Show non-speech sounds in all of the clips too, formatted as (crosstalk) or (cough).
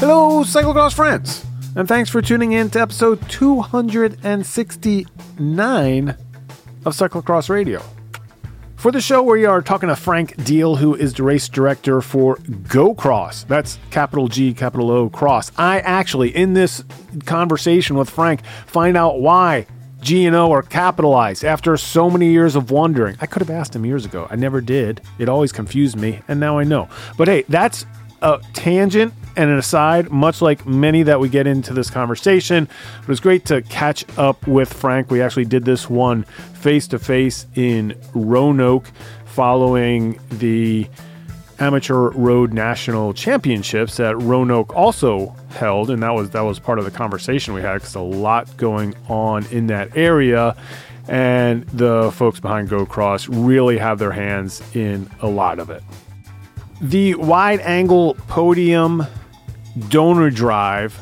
Hello, cyclocross friends, and thanks for tuning in to episode 269 of Cyclocross Radio. For the show, we are talking to Frank Deal, who is the race director for Go Cross. That's capital G, capital O, Cross. I actually, in this conversation with Frank, find out why G and O are capitalized after so many years of wondering. I could have asked him years ago. I never did. It always confused me, and now I know. But hey, that's a tangent and an aside, much like many that we get into this conversation. But was great to catch up with Frank. We actually did this one face to face in Roanoke following the amateur road national championships that Roanoke also held, and that was that was part of the conversation we had because a lot going on in that area, and the folks behind Go Cross really have their hands in a lot of it. The wide angle podium donor drive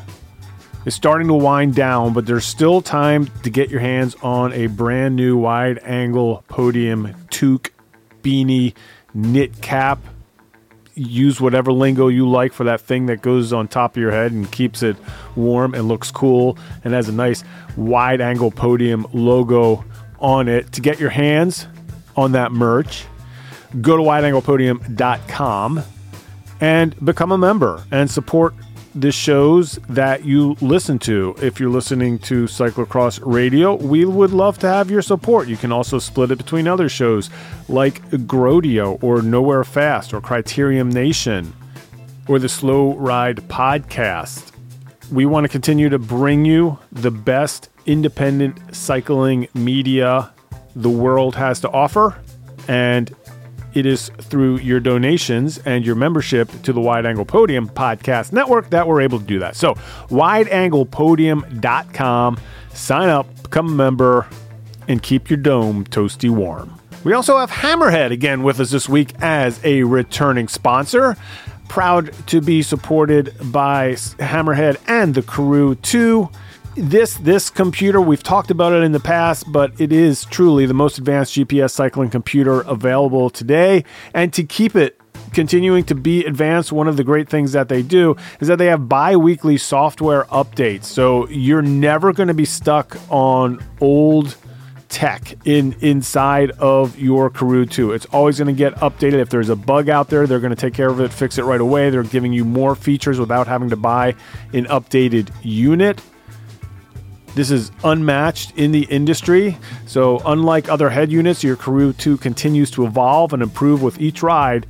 is starting to wind down, but there's still time to get your hands on a brand new wide angle podium toque beanie knit cap. Use whatever lingo you like for that thing that goes on top of your head and keeps it warm and looks cool and has a nice wide angle podium logo on it. To get your hands on that merch, go to wideanglepodium.com and become a member and support the shows that you listen to. If you're listening to Cyclocross Radio, we would love to have your support. You can also split it between other shows like Grodio or Nowhere Fast or Criterium Nation or the Slow Ride Podcast. We want to continue to bring you the best independent cycling media the world has to offer. And it is through your donations and your membership to the Wide Angle Podium Podcast Network that we're able to do that. So, wideanglepodium.com, sign up, become a member, and keep your dome toasty warm. We also have Hammerhead again with us this week as a returning sponsor. Proud to be supported by Hammerhead and the Karoo 2 this this computer we've talked about it in the past but it is truly the most advanced gps cycling computer available today and to keep it continuing to be advanced one of the great things that they do is that they have bi-weekly software updates so you're never going to be stuck on old tech in inside of your Karoo 2. It's always going to get updated. If there's a bug out there, they're going to take care of it, fix it right away. They're giving you more features without having to buy an updated unit. This is unmatched in the industry. So, unlike other head units, your Karoo 2 continues to evolve and improve with each ride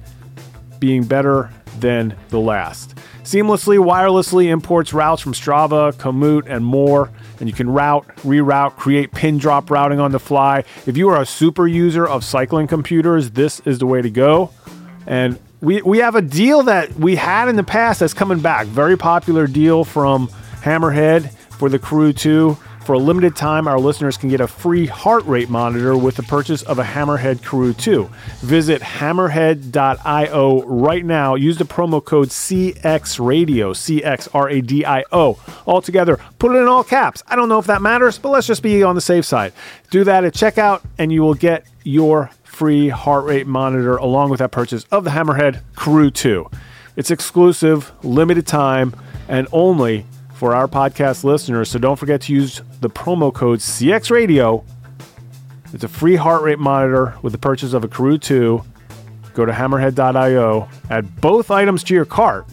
being better than the last. Seamlessly, wirelessly imports routes from Strava, Komoot, and more. And you can route, reroute, create pin drop routing on the fly. If you are a super user of cycling computers, this is the way to go. And we, we have a deal that we had in the past that's coming back. Very popular deal from Hammerhead for the Karoo 2. For a limited time, our listeners can get a free heart rate monitor with the purchase of a Hammerhead Karoo 2. Visit hammerhead.io right now. Use the promo code CXRadio, C X R A D I O. All together, put it in all caps. I don't know if that matters, but let's just be on the safe side. Do that at checkout, and you will get your free heart rate monitor along with that purchase of the Hammerhead Crew 2. It's exclusive, limited time, and only for our podcast listeners. So don't forget to use the promo code CX Radio. It's a free heart rate monitor with the purchase of a Karoo 2. Go to hammerhead.io, add both items to your cart,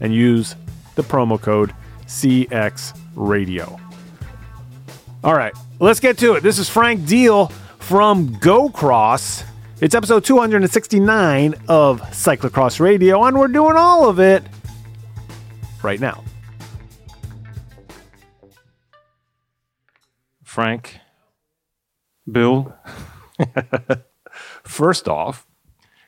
and use the promo code CX Radio. All right, let's get to it. This is Frank Deal from Go Cross. It's episode 269 of Cyclocross Radio, and we're doing all of it right now. Frank, Bill, (laughs) first off,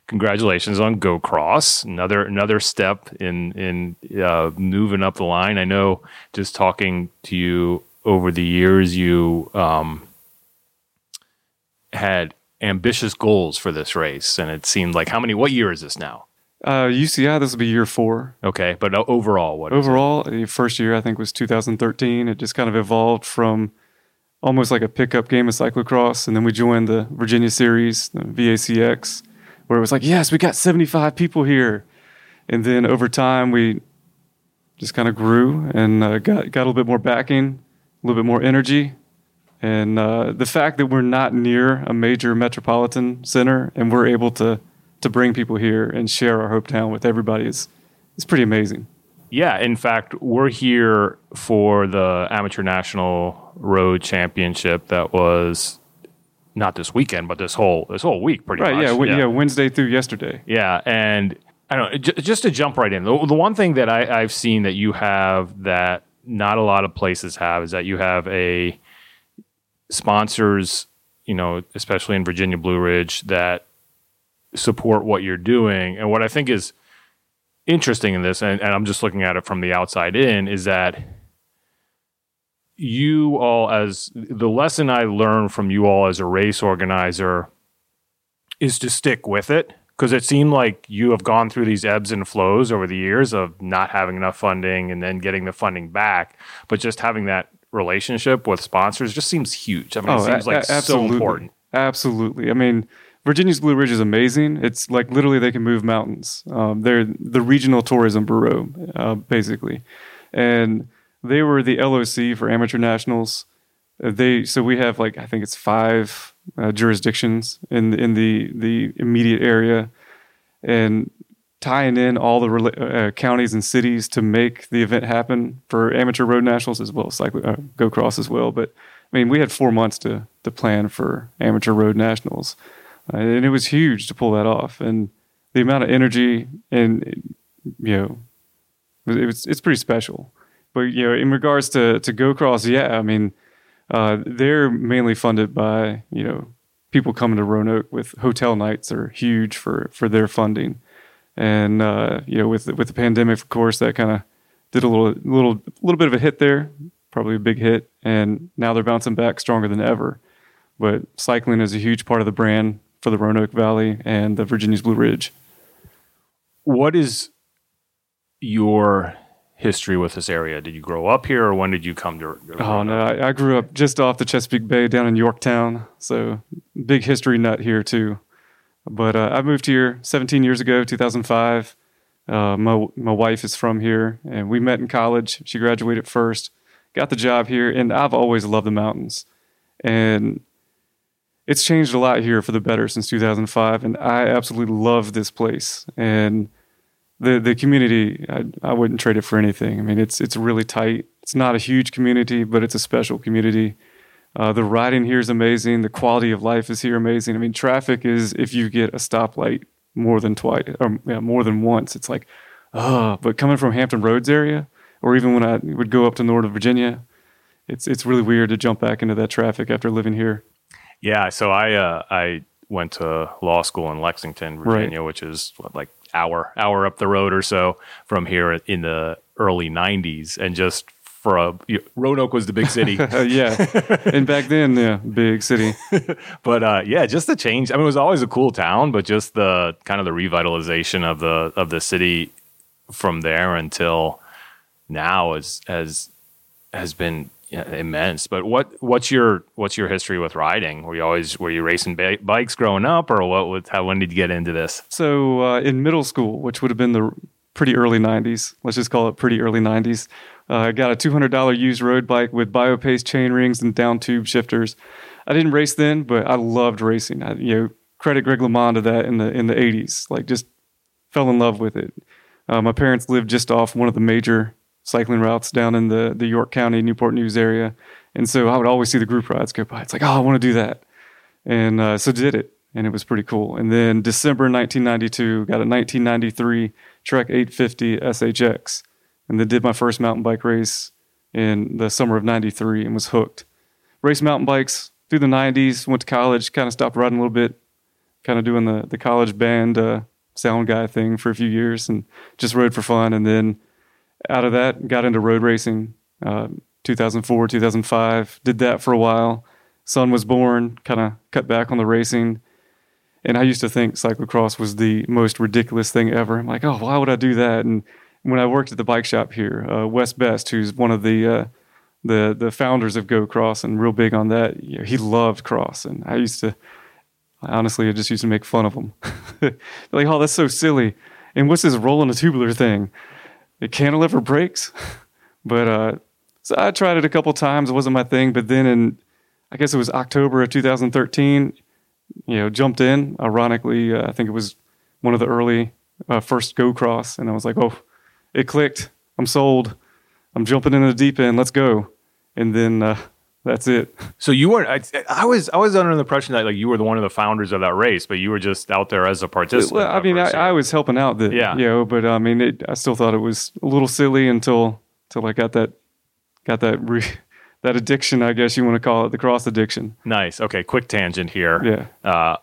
congratulations on Go Cross. Another another step in in uh, moving up the line. I know just talking to you over the years, you um, had ambitious goals for this race, and it seemed like how many? What year is this now? Uh, UCI, this will be year four. Okay, but uh, overall, what? is it? Overall, the first year I think was 2013. It just kind of evolved from almost like a pickup game of cyclocross, and then we joined the Virginia Series, the VACX, where it was like, yes, we got 75 people here, and then over time we just kind of grew and uh, got got a little bit more backing, a little bit more energy, and uh, the fact that we're not near a major metropolitan center and we're able to to bring people here and share our hometown with everybody is is pretty amazing. Yeah, in fact, we're here for the Amateur National Road Championship that was not this weekend, but this whole this whole week, pretty Right? much. Yeah, w- yeah. Wednesday through yesterday. Yeah, and I don't know. j- Just to jump right in, the, the one thing that I, I've seen that you have that not a lot of places have is that you have a sponsors, you know, especially in Virginia Blue Ridge, that support what you're doing. And what I think is interesting in this, and, and I'm just looking at it from the outside in, is that you all, as the lesson I learned from you all as a race organizer, is to stick with it because it seemed like you have gone through these ebbs and flows over the years of not having enough funding and then getting the funding back, but just having that relationship with sponsors just seems huge. I mean, it oh, seems like a- so absolutely. important. Absolutely. I mean, Virginia's Blue Ridge is amazing. It's like literally they can move mountains. Um, they're the regional tourism bureau, uh, basically, and they were the LOC for amateur nationals. Uh, They so we have like I think it's five uh, jurisdictions in in the the immediate area, and tying in all the rela- uh, counties and cities to make the event happen for amateur road nationals as well as cycling, uh, go cross as well. But I mean, we had four months to to plan for amateur road nationals, and it was huge to pull that off. And the amount of energy and you know, it was it's pretty special. But you know, in regards to to go cross, yeah, I mean, uh, they're mainly funded by you know people coming to Roanoke with hotel nights are huge for for their funding, and uh, you know with with the pandemic, of course, that kind of did a little little little bit of a hit there, probably a big hit, and now they're bouncing back stronger than ever. But cycling is a huge part of the brand for the Roanoke Valley and the Virginia's Blue Ridge. What is your history with this area? Did you grow up here, or when did you come to? to Oh no, I, I grew up just off the Chesapeake Bay down in Yorktown, so big history nut here too. But uh, I moved here 17 years ago, 2005. Uh, my my wife is from here, and we met in college. She graduated first, got the job here, and I've always loved the mountains, and it's changed a lot here for the better since 2005. And I absolutely love this place and the the community. I, I wouldn't trade it for anything. I mean, it's it's really tight. It's not a huge community, but it's a special community. Uh, the riding here is amazing. The quality of life is here amazing. I mean, traffic is if you get a stoplight more than twice or yeah, more than once, it's like, oh. But coming from Hampton Roads area, or even when I would go up to Northern Virginia, it's it's really weird to jump back into that traffic after living here. Yeah, so I uh, I went to law school in Lexington, Virginia, which is what, like hour hour up the road or so from here in the early '90s, and just for a Roanoke was the big city, (laughs) yeah, and back then, yeah, big city. (laughs) but uh, yeah, just the change. I mean, it was always a cool town, but just the kind of the revitalization of the of the city from there until now is has has been yeah, immense. But what what's your what's your history with riding? Were you always were you racing ba- bikes growing up, or what? Was, how when did you get into this? So uh, in middle school, which would have been the pretty early '90s, let's just call it pretty early '90s, uh, I got a $200 used road bike with BioPace chain rings and down tube shifters. I didn't race then, but I loved racing. I, you know, credit Greg LeMond to that in the in the '80s. Like, just fell in love with it. Uh, my parents lived just off one of the major cycling routes down in the the York County Newport News area, and so I would always see the group rides go by. It's like, oh, I want to do that, and uh, so did it, and it was pretty cool. And then December 1992, got a 1993 Trek 850 SHX, and then did my first mountain bike race in the summer of '93 and was hooked. Raced mountain bikes through the 90s, went to college, kind of stopped riding a little bit, kind of doing the the college band uh, sound guy thing for a few years, and just rode for fun, and then out of that, got into road racing. Uh, 2004, 2005, did that for a while. Son was born, kind of cut back on the racing. And I used to think cyclocross was the most ridiculous thing ever. I'm like, oh, why would I do that? And when I worked at the bike shop here, uh, Wes Best, who's one of the uh, the the founders of Go Cross and real big on that, you know, he loved cross, and I used to honestly, I just used to make fun of him. (laughs) like, oh, that's so silly. And what's this rolling a tubular thing? It cantilever brakes. (laughs) but uh, so I tried it a couple times. It wasn't my thing. But then in, I guess it was October of 2013, you know, jumped in. Ironically, uh, I think it was one of the early uh, first go cross, and I was like, oh, it clicked. I'm sold. I'm jumping into the deep end. Let's go. And then uh, that's it. So you weren't. I, I was. I was under the impression that like you were the one of the founders of that race, but you were just out there as a participant. Well, I mean, I, I was helping out. The, Yeah. You know, but I mean, it, I still thought it was a little silly until until I got that got that re, (laughs) that addiction. I guess you want to call it the cross addiction. nice. Okay, quick tangent here. Yeah. Uh,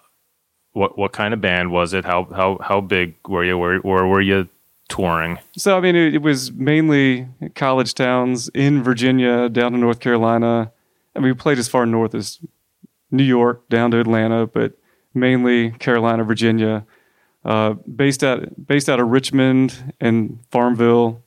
what what kind of band was it? How how how big were you? Where where were you touring? So I mean, it, it was mainly college towns in Virginia, down to North Carolina. I mean, we played as far north as New York, down to Atlanta, but mainly Carolina, Virginia. Uh, based out based out of Richmond and Farmville,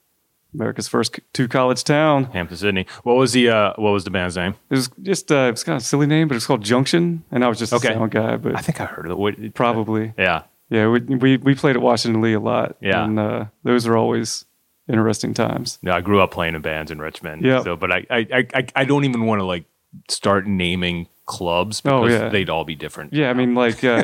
America's first two college town. Hampden, Sydney. What was the uh, what was the band's name? It was just uh, it's kind of a silly name, but it's called Junction, and I was just Okay. a sound guy, but I think I heard of it. What, probably Yeah. yeah. We, we we played at Washington Lee a lot, Yeah. and uh, those are always interesting times. Yeah, I grew up playing in bands in Richmond. Yeah. So, but I, I, I, I- I don't even want to like start naming clubs Oh, yeah. they'd all be different. Yeah, I mean, like uh,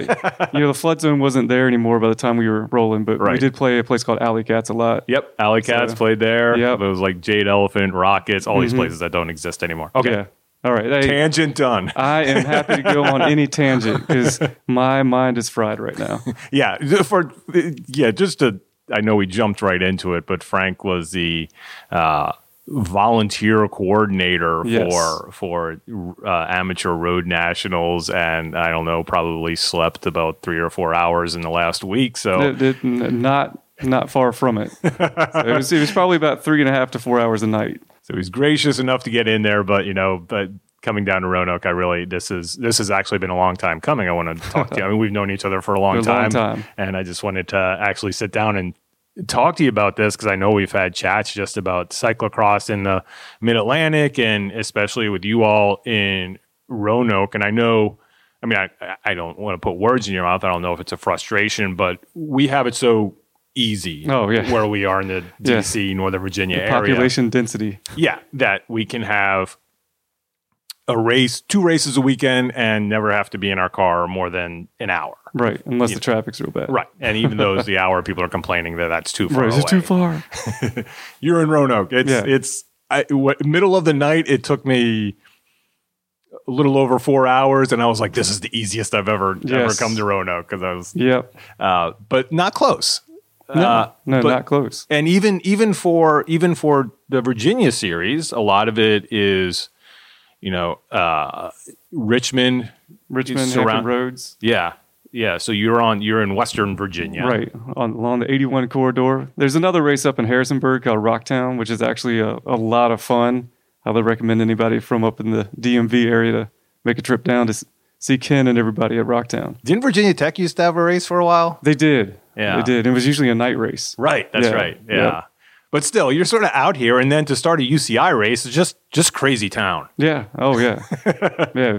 (laughs) you know, the flood zone wasn't there anymore by the time we were rolling, but we did play a place called Alley Cats a lot. Yep. Alley Cats So- played there. Yep. It was like Jade Elephant, Rockets, all these Mhm. places that don't exist anymore. Okay. Yeah. All right. Hey, Tangent done. (laughs) I am happy to go on any tangent because (laughs) my mind is fried right now. yeah. For yeah, just to I know we jumped right into it, but Frank was the uh, volunteer coordinator Yes. for for uh, amateur road nationals, and I don't know, probably slept about three or four hours in the last week. So It- it- not not far from it. So (laughs) it was it was probably about three and a half to four hours a night. So he's gracious enough to get in there, but you know, but coming down to Roanoke, I really this is this has actually been a long time coming. I want to talk to you. I mean, we've known each other for a long, For (laughs) a long time. and I just wanted to actually sit down and talk to you about this because I know we've had chats just about cyclocross in the Mid Atlantic, and especially with you all in Roanoke. And I know, I mean, I I don't want to put words in your mouth. I don't know if it's a frustration, but we have it so easy. Oh, yeah. where we are in the Yeah. DC, Northern Virginia area Population density. yeah, that we can have a race, two races a weekend, and never have to be in our car more than an hour. Right. Unless You the traffic's real bad. Right, and even those the hour, people are complaining that that's too far Right. It's too far. (laughs) You're in Roanoke. It's Yeah. it's I, what, middle of the night. It took me a little over four hours, and I was like, "This is the easiest I've ever ever come to Roanoke." Because I was, Yep. uh, but not close. No, Uh, no, but- not close. and even even for even for the Virginia series, a lot of it is, you know, uh, Richmond, Richmond, surround- Roads. yeah, yeah. So you're on you're in Western Virginia, Right on along the 81 corridor. There's another race up in Harrisonburg called Rocktown, which is actually a, a lot of fun. I would recommend anybody from up in the DMV area to make a trip down to see Ken and everybody at Rocktown. Didn't Virginia Tech used to have a race for a while? They did. Yeah. They did. It was usually a night race. Right, that's Yeah, right. Yeah. yeah. But still, you're sort of out here, and then to start a UCI race is just just crazy town. Yeah. Oh, yeah. (laughs) yeah.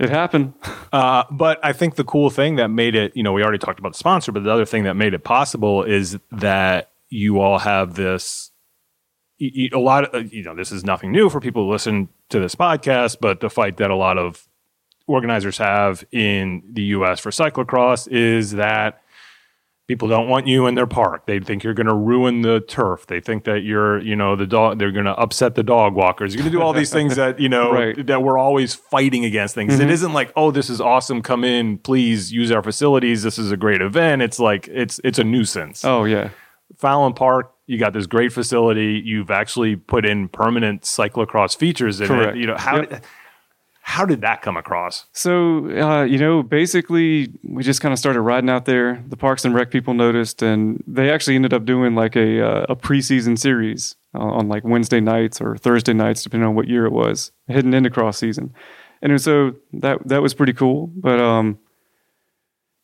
It happened. Uh, but I think the cool thing that made it, you know, we already talked about the sponsor, but the other thing that made it possible is that you all have this. A lot of, you know, this is nothing new for people who listen to this podcast, but the fight that a lot of organizers have in the U.S. for cyclocross is that people don't want you in their park. They think you're going to ruin the turf. They think that you're, you know, the dog. They're going to upset the dog walkers. You're going to do all these things that you know Right. that we're always fighting against things. It mm-hmm. isn't like, oh, this is awesome. Come in, please use our facilities. This is a great event. It's like it's it's a nuisance. Oh, yeah. Fallon Park. You got this great facility. You've actually put in permanent cyclocross features in Correct. it. You know how Yep. How did that come across? So, uh, you know, basically, we just kind of started riding out there. The Parks and Rec people noticed, and they actually ended up doing like a, uh, a preseason series uh, on like Wednesday nights or Thursday nights, depending on what year it was, heading into cross season. And so that that was pretty cool. But um,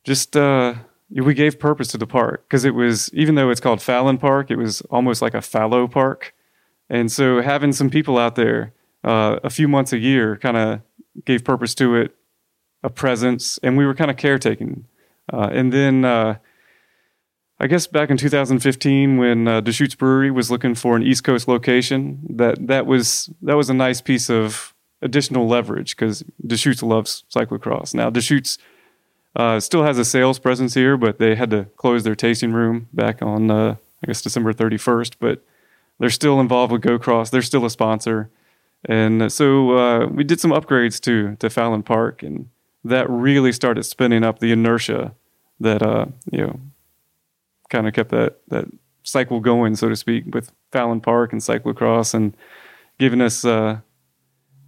just uh, we gave purpose to the park because it was even though it's called Fallon Park, it was almost like a fallow park. And so having some people out there uh, a few months a year kind of gave purpose to it, a presence, and we were kind of caretaking. Uh, and then uh, I guess back in 2015, when uh, Deschutes Brewery was looking for an East Coast location, that that was that was a nice piece of additional leverage because Deschutes loves cyclocross. Now Deschutes uh, still has a sales presence here, but they had to close their tasting room back on uh, I guess December 31st. But they're still involved with GoCross. They're still a sponsor, and so uh, we did some upgrades to to Fallon Park, and that really started spinning up the inertia that uh, you know kind of kept that that cycle going, so to speak, with Fallon Park and cyclocross, and giving us uh,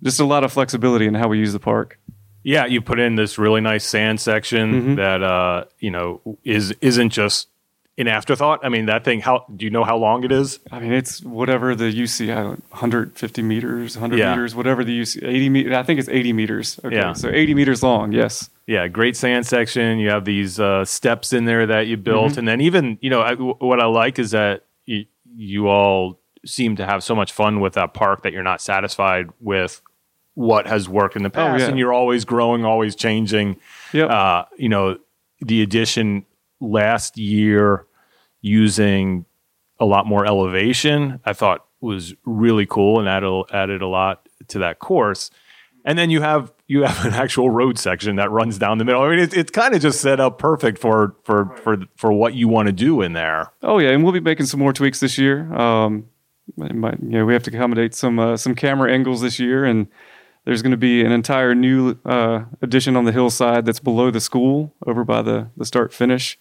just a lot of flexibility in how we use the park. Yeah, you put in this really nice sand section Mm-hmm. that uh, you know is isn't just an afterthought. I mean, that thing. How do you know how long it is? I mean, it's whatever the UC, I don't- 150 meters, 100 Yeah. meters, whatever the UC, 80 meters. I think it's 80 meters. Okay, Yeah. so 80 meters long. Yes. Yeah, great sand section. You have these uh, steps in there that you built, Mm-hmm. and then even you know I, w- what I like is that you, you all seem to have so much fun with that park that you're not satisfied with what has worked in the past, Oh, yeah. and you're always growing, always changing. Yep. Uh, you know, the addition last year using a lot more elevation, I thought was really cool and added added a lot to that course. And then you have you have (laughs) an actual road section that runs down the middle. I mean, it's it's kind of just set up perfect for for for for what you want to do in there. Oh yeah, and we'll be making some more tweaks this year. Um, might, you know, we have to accommodate some uh, some camera angles this year, and there's going to be an entire new uh, addition on the hillside that's below the school, over by the the start finish.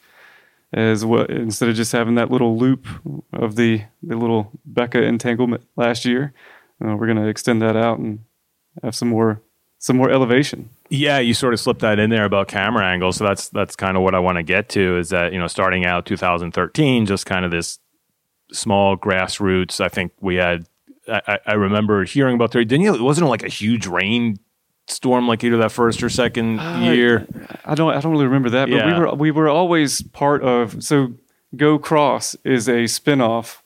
As what instead of just having that little loop of the the little Becca entanglement last year, uh, we're going to extend that out and have some more some more elevation. Yeah, you sort of slipped that in there about camera angles. So that's that's kind of what I want to get to is that, you know, starting out 2013, just kind of this small grassroots. I think we had I, I- remember hearing about there. Didn't you? It wasn't like a huge rain storm like either that first or second year. I don't I don't really remember that, but we were we were always part of so Go Cross is a spin-off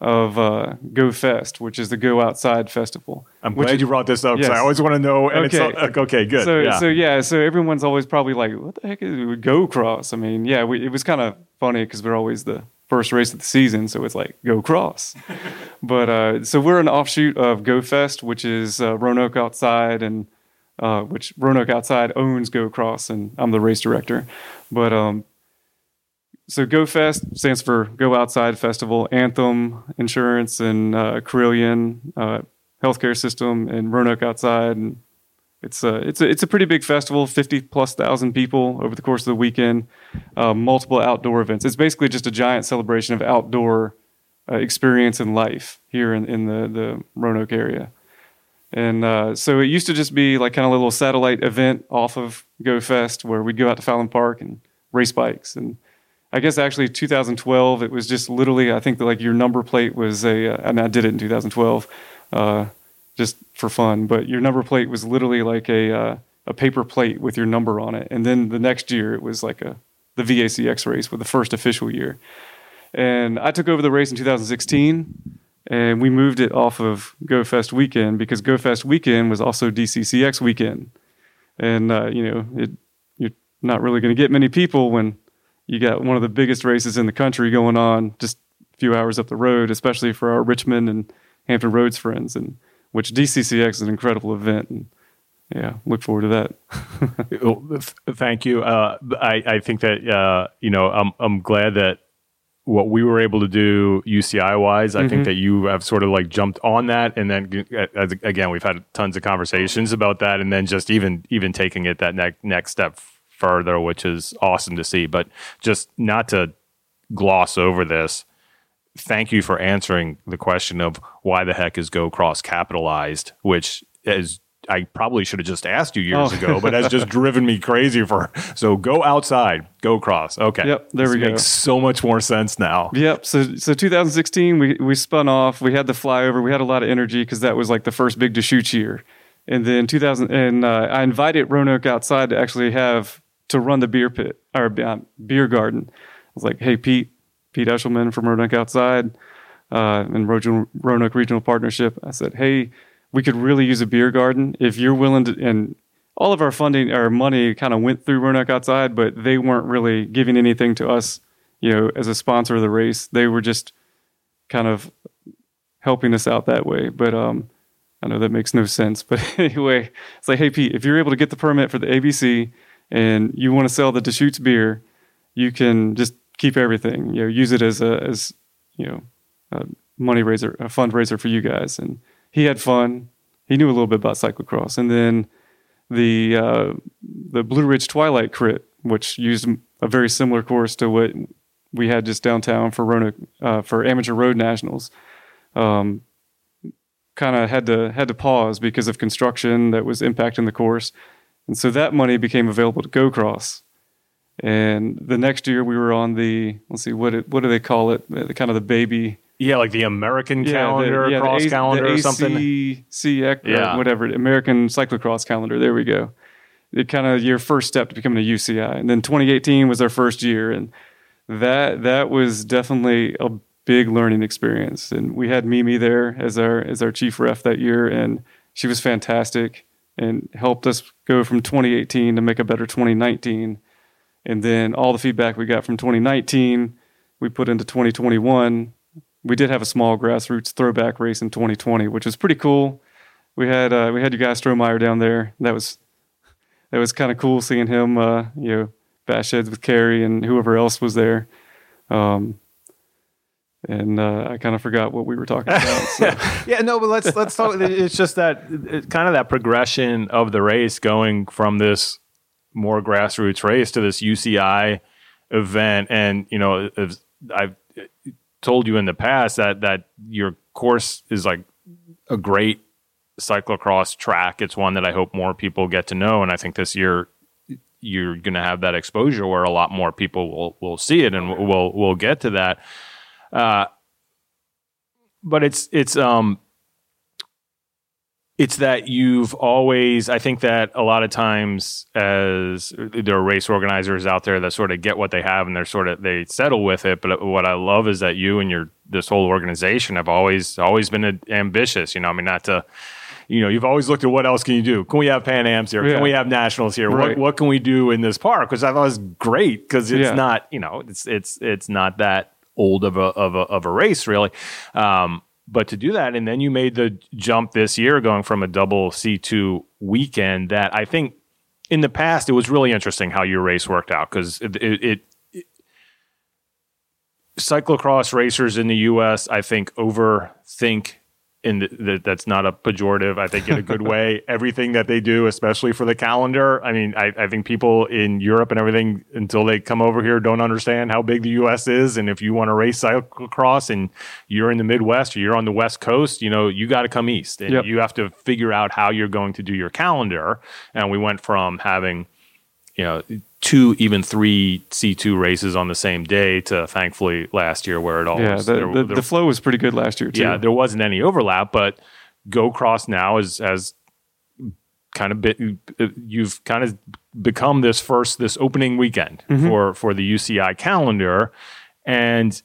of uh, Go Fest, which is the Go Outside festival. I'm glad is- you brought this up because Yes. I always want to know. And Okay. it's like, okay, good. So yeah. so yeah, so everyone's always probably like, what the heck is Go Cross? I mean, yeah, we, it was kind of funny because we're always the first race of the season, so it's like Go Cross. (laughs) but uh, so we're an offshoot of Go Fest, which is uh, Roanoke Outside, and uh, which Roanoke Outside owns Go Cross, and I'm the race director. But um, so Go Fest stands for Go Outside Festival, Anthem Insurance, and uh, Carilion uh, Healthcare System, and Roanoke Outside, and it's a it's a it's a pretty big festival, fifty plus thousand people over the course of the weekend. Uh, multiple outdoor events. It's basically just a giant celebration of outdoor uh, experience and life here in, in the the Roanoke area. And uh, so it used to just be like kind of a little satellite event off of Go Fest where we'd go out to Fallon Park and race bikes. And I guess actually 2012 it was just literally I think that like your number plate was a uh, and I did it in 2012 uh, just for fun, but your number plate was literally like a uh, a paper plate with your number on it. And then the next year it was like a the VACX race with the first official year. And I took over the race in 2016 and we moved it off of GoFest weekend because GoFest weekend was also DCCX weekend. And, uh, you know, it, you're not really going to get many people when you got one of the biggest races in the country going on just a few hours up the road, especially for our Richmond and Hampton Roads friends, and which DCCX is an incredible event. And yeah, look forward to that. (laughs) Thank you. Uh, I, I think that uh, you know I'm I'm glad that what we were able to do UCI wise. I think mm-hmm. that you have sort of like jumped on that, and then as, again we've had tons of conversations about that, and then just even even taking it that next next step further, which is awesome to see. But just not to gloss over this. Thank you for answering the question of why the heck is Go Cross capitalized, which is I probably should have just asked you years Oh. ago, but has just (laughs) driven me crazy for. So go outside, go cross. Okay. Yep, there This we go. Makes so much more sense now. Yep. So so 2016 we we spun off. We had the flyover. We had a lot of energy because that was like the first big Deschutes year. And then 2000 and uh, I invited Roanoke outside to actually have to run the beer pit or uh, beer garden. I was like, hey Pete, Pete Eshelman from Roanoke Outside uh, and Roanoke Regional Partnership. I said, hey, we could really use a beer garden if you're willing to. And all of our funding, our money, kind of went through Roanoke Outside, but they weren't really giving anything to us you know, as a sponsor of the race. They were just kind of helping us out that way. But um, I know that makes no sense. But (laughs) anyway, it's like, hey Pete, if you're able to get the permit for the ABC and you want to sell the Deschutes beer, you can just keep everything. You know, use it as a as you know a money raiser, a fundraiser for you guys. And he had fun. He knew a little bit about cyclocross, and then the uh, the Blue Ridge Twilight Crit, which used a very similar course to what we had just downtown for Roanoke uh, for amateur road nationals. Um, kind of had to had to pause because of construction that was impacting the course, and so that money became available to Go Cross. And the next year we were on the let's see what it, what do they call it the kind of the baby Yeah, like the American yeah, calendar, the, yeah, cross the A- calendar, the or something. ACCX, Yeah. whatever, American Cyclocross calendar. There we go. It kind of your first step to becoming a UCI, and then 2018 was our first year, and that that was definitely a big learning experience. And we had Mimi there as our as our chief ref that year, and she was fantastic and helped us go from 2018 to make a better 2019. And then all the feedback we got from 2019, we put into 2021 we did have a small grassroots throwback race in 2020, which was pretty cool. We had uh, we had you guys Strohmeyer down there. That was that was kind of cool seeing him, uh, you know, bash heads with Carrie and whoever else was there. Um, and uh, I kind of forgot what we were talking about. So. (laughs) yeah, no, but let's let's talk. It's just that kind of that progression of the race going from this more grassroots race to this UCI event, and you know, I've told you in the past that that your course is like a great cyclocross track. It's one that I hope more people get to know, and I think this year you're going to have that exposure where a lot more people will will see it, and we'll we'll get to that. Uh, but it's it's um it's that you've always i think that a lot of times as there are race organizers out there that sort of get what they have and they're sort of they settle with it but what i love is that you and your this whole organization have always always been ambitious you know i mean not to you know you've always looked at what else can you do can we have pan ams here Yeah. can we have nationals here what, Right. what can we do in this park because i thought it was great because it's Yeah. not you know it's it's it's not that old of a of a, of a race really um but to do that and then you made the jump this year going from a double c2 weekend that i think in the past it was really interesting how your race worked out because it, it, it, cyclocross racers in the us i think overthink and th- th- that's not a pejorative. I think in a good (laughs) way. Everything that they do, especially for the calendar. I mean, I, I think people in Europe and everything, until they come over here, don't understand how big the U.S. is. And if you want to race cyclocross and you're in the Midwest or you're on the West Coast, you know, you got to come east, and Yep. you have to figure out how you're going to do your calendar. And we went from having you know, two, even three C2 races on the same day to thankfully last year where it all Yeah, was, the, there- the, there- the flow was pretty good last year too. yeah, there wasn't any overlap, but Go Cross now is has kind of been you've kind of become this first this opening weekend mm-hmm. for for the UCI calendar, and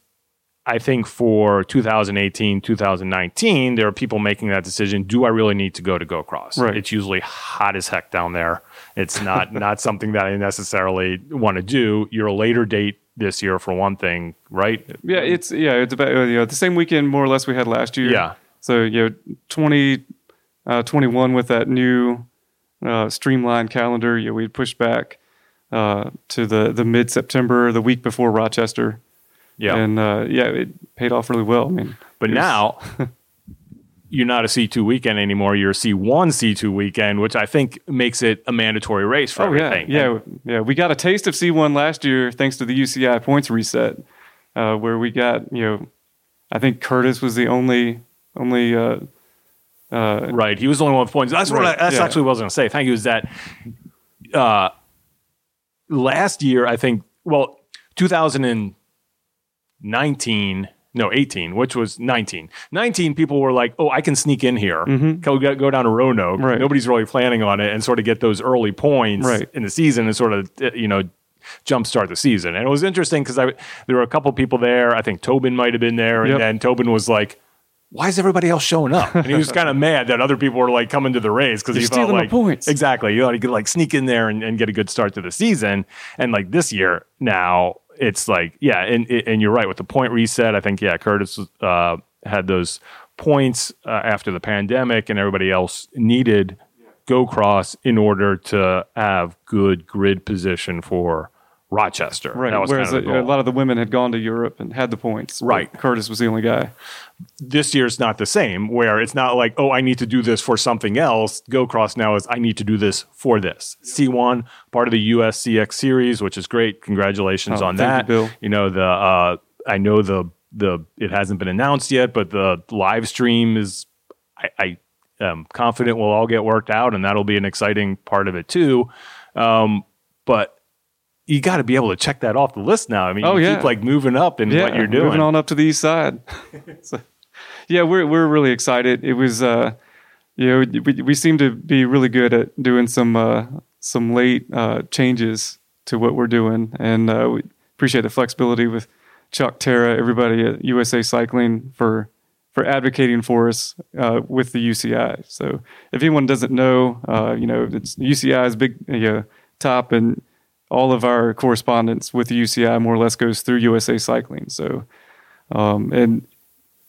I think for 2018, 2019, there are people making that decision. Do I really need to go to Go Cross? Right. It's usually hot as heck down there. It's not (laughs) not something that I necessarily want to do. You're a later date this year for one thing, right? Yeah, it's yeah, it's about you know, the same weekend more or less we had last year. Yeah. So you know, 20, uh, 21 with that new uh, streamlined calendar, you know, we pushed back uh, to the the mid September, the week before Rochester. Yeah. and uh, yeah, it paid off really well. I mean, But now (laughs) you're not a C2 weekend anymore. You're a C1 C2 weekend, which I think makes it a mandatory race for oh everything. yeah, yeah, we got a taste of C one last year thanks to the UCI points reset, uh, where we got you know, I think Curtis was the only only. Uh, uh, Right. He was the only one with points. That's what I, Right, that's yeah. actually what I was going to say. Thank you. Is that uh, last year, I think, well, 2019, no, 18, which was 19. 19, people were like, oh, I can sneak in here, go, go go down to Roanoke. Mm-hmm. Right. Nobody's really planning on it and sort of get those early points Right. in the season and sort of, uh, you know, jumpstart the season. And it was interesting because I there were a couple people there. I think Tobin might have been there. And Yep. then Tobin was like, why is everybody else showing up? And he was kind of mad that other people were like coming to the race because he felt like points. exactly. You know, he could like sneak in there and, and get a good start to the season. And like this year now, it's like yeah, and and you're right with the point reset. I think yeah, Curtis uh, had those points uh, after the pandemic, and everybody else needed go cross in order to have good grid position for Rochester. Right. That was Whereas kind of the a, a lot of the women had gone to Europe and had the points. Right. Curtis was the only guy. this year's not the same where it's not like oh i need to do this for something else go cross now is i need to do this for this c1 part of the uscx series which is great congratulations Oh, on thank you, that Bill. you know the uh i know the the it hasn't been announced yet but the live stream is i i am confident we'll all get worked out and that'll be an exciting part of it too um but you got to be able to check that off the list now. I mean, Oh, you yeah. keep like moving up in yeah, what you're doing. Moving on up to the east side. (laughs) So, yeah, we're we're really excited. It was, uh, you know, we we seem to be really good at doing some uh, some late uh, changes to what we're doing, and uh, we appreciate the flexibility with Chuck, Tara, everybody at USA Cycling for for advocating for us uh, with the UCI. So if anyone doesn't know, uh, you know, it's UCI is big, you know, top, and all of our correspondence with the UCI more or less goes through USA Cycling. So, um, and